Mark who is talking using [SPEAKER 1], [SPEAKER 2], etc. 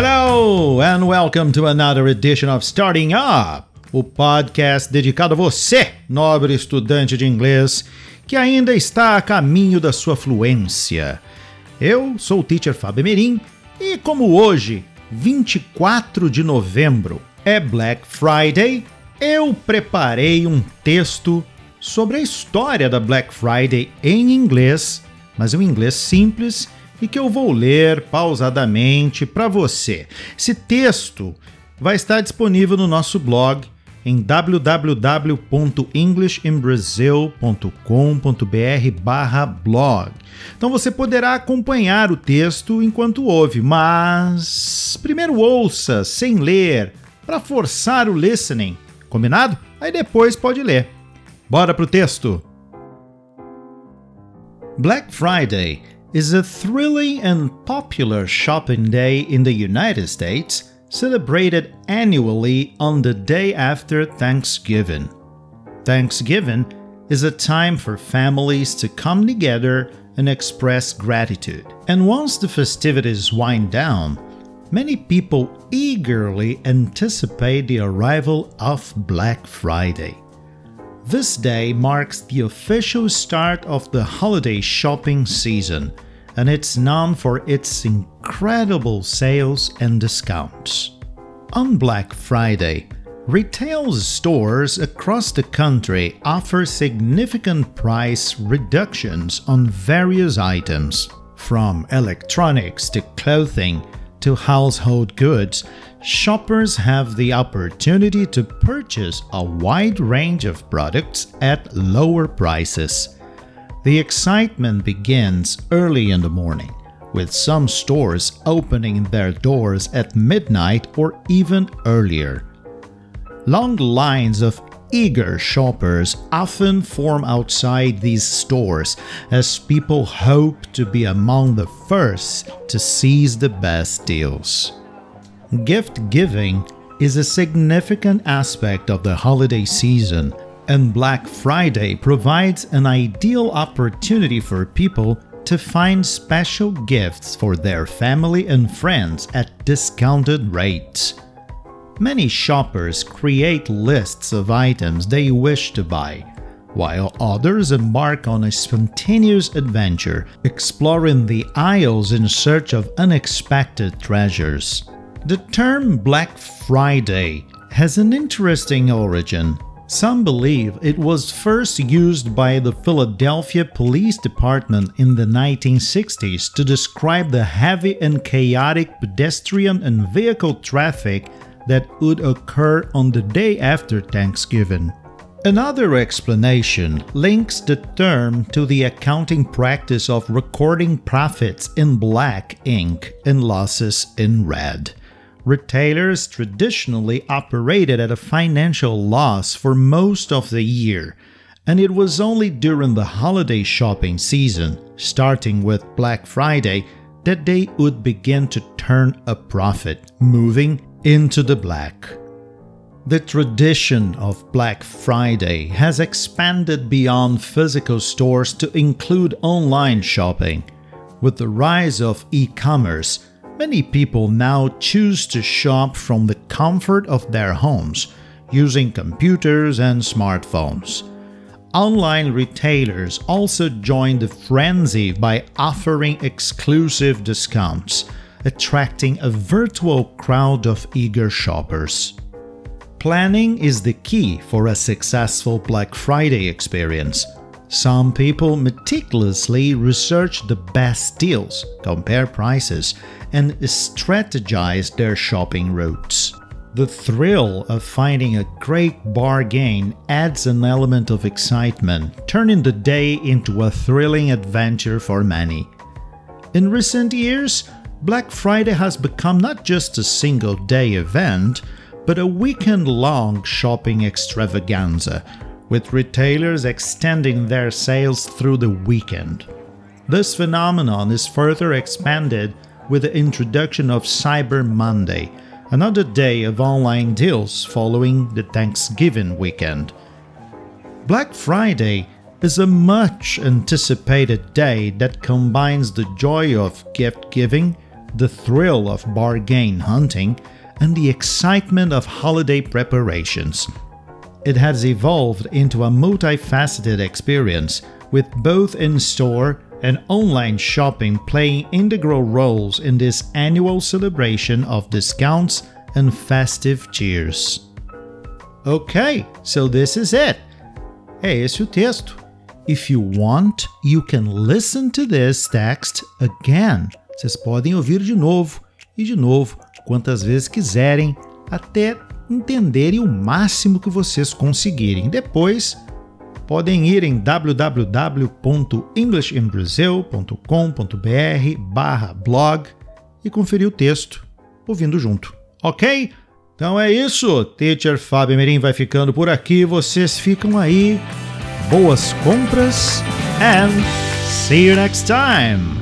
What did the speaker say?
[SPEAKER 1] Hello and welcome to another edition of Starting Up, o podcast dedicado a você, nobre estudante de inglês, que ainda está a caminho da sua fluência. Eu sou o teacher Fábio Merim e como hoje, 24 de novembro, é Black Friday, eu preparei um texto sobre a história da Black Friday em inglês, mas um inglês simples e que eu vou ler pausadamente para você. Esse texto vai estar disponível no nosso blog em www.englishinbrasil.com.br/blog. Então você poderá acompanhar o texto enquanto ouve, mas primeiro ouça sem ler para forçar o listening. Combinado? Aí depois pode ler. Bora pro texto. Black Friday is a thrilling and popular shopping day in the United States, celebrated annually on the day after Thanksgiving. Thanksgiving is a time for families to come together and express gratitude. And once the festivities wind down, many people eagerly anticipate the arrival of Black Friday. This day marks the official start of the holiday shopping season, and it's known for its incredible sales and discounts. On Black Friday, retail stores across the country offer significant price reductions on various items, from electronics to clothing to household goods shoppers have the opportunity to purchase a wide range of products at lower prices. The excitement begins early in the morning, with some stores opening their doors at midnight or even earlier. Long lines of eager shoppers often form outside these stores as people hope to be among the first to seize the best deals. Gift giving is a significant aspect of the holiday season, and Black Friday provides an ideal opportunity for people to find special gifts for their family and friends at discounted rates. Many shoppers create lists of items they wish to buy, while others embark on a spontaneous adventure, exploring the aisles in search of unexpected treasures. The term Black Friday has an interesting origin. Some believe it was first used by the Philadelphia Police Department in the 1960s to describe the heavy and chaotic pedestrian and vehicle traffic that would occur on the day after Thanksgiving. Another explanation links the term to the accounting practice of recording profits in black ink and losses in red retailers traditionally operated at a financial loss for most of the year, and it was only during the holiday shopping season, starting with Black Friday, that they would begin to turn a profit, moving into the black. The tradition of Black Friday has expanded beyond physical stores to include online shopping. With the rise of e commerce, Many people now choose to shop from the comfort of their homes using computers and smartphones. Online retailers also join the frenzy by offering exclusive discounts, attracting a virtual crowd of eager shoppers. Planning is the key for a successful Black Friday experience. Some people meticulously research the best deals, compare prices, and strategize their shopping routes. The thrill of finding a great bargain adds an element of excitement, turning the day into a thrilling adventure for many. In recent years, Black Friday has become not just a single day event, but a weekend long shopping extravaganza with retailers extending their sales through the weekend. This phenomenon is further expanded with the introduction of Cyber Monday, another day of online deals following the Thanksgiving weekend. Black Friday is a much anticipated day that combines the joy of gift giving, the thrill of bargain hunting, and the excitement of holiday preparations. It has evolved into a multifaceted experience, with both in store and online shopping playing integral roles in this annual celebration of discounts and festive cheers. Ok, so this is it. É esse o texto. If you want, you can listen to this text again. Vocês podem ouvir de novo e de novo, quantas vezes quiserem, até entenderem o máximo que vocês conseguirem. Depois, podem ir em www.englishinbrasil.com.br/blog e conferir o texto ouvindo junto. Ok? Então é isso. Teacher Fábio Merim vai ficando por aqui. Vocês ficam aí boas compras and see you next time.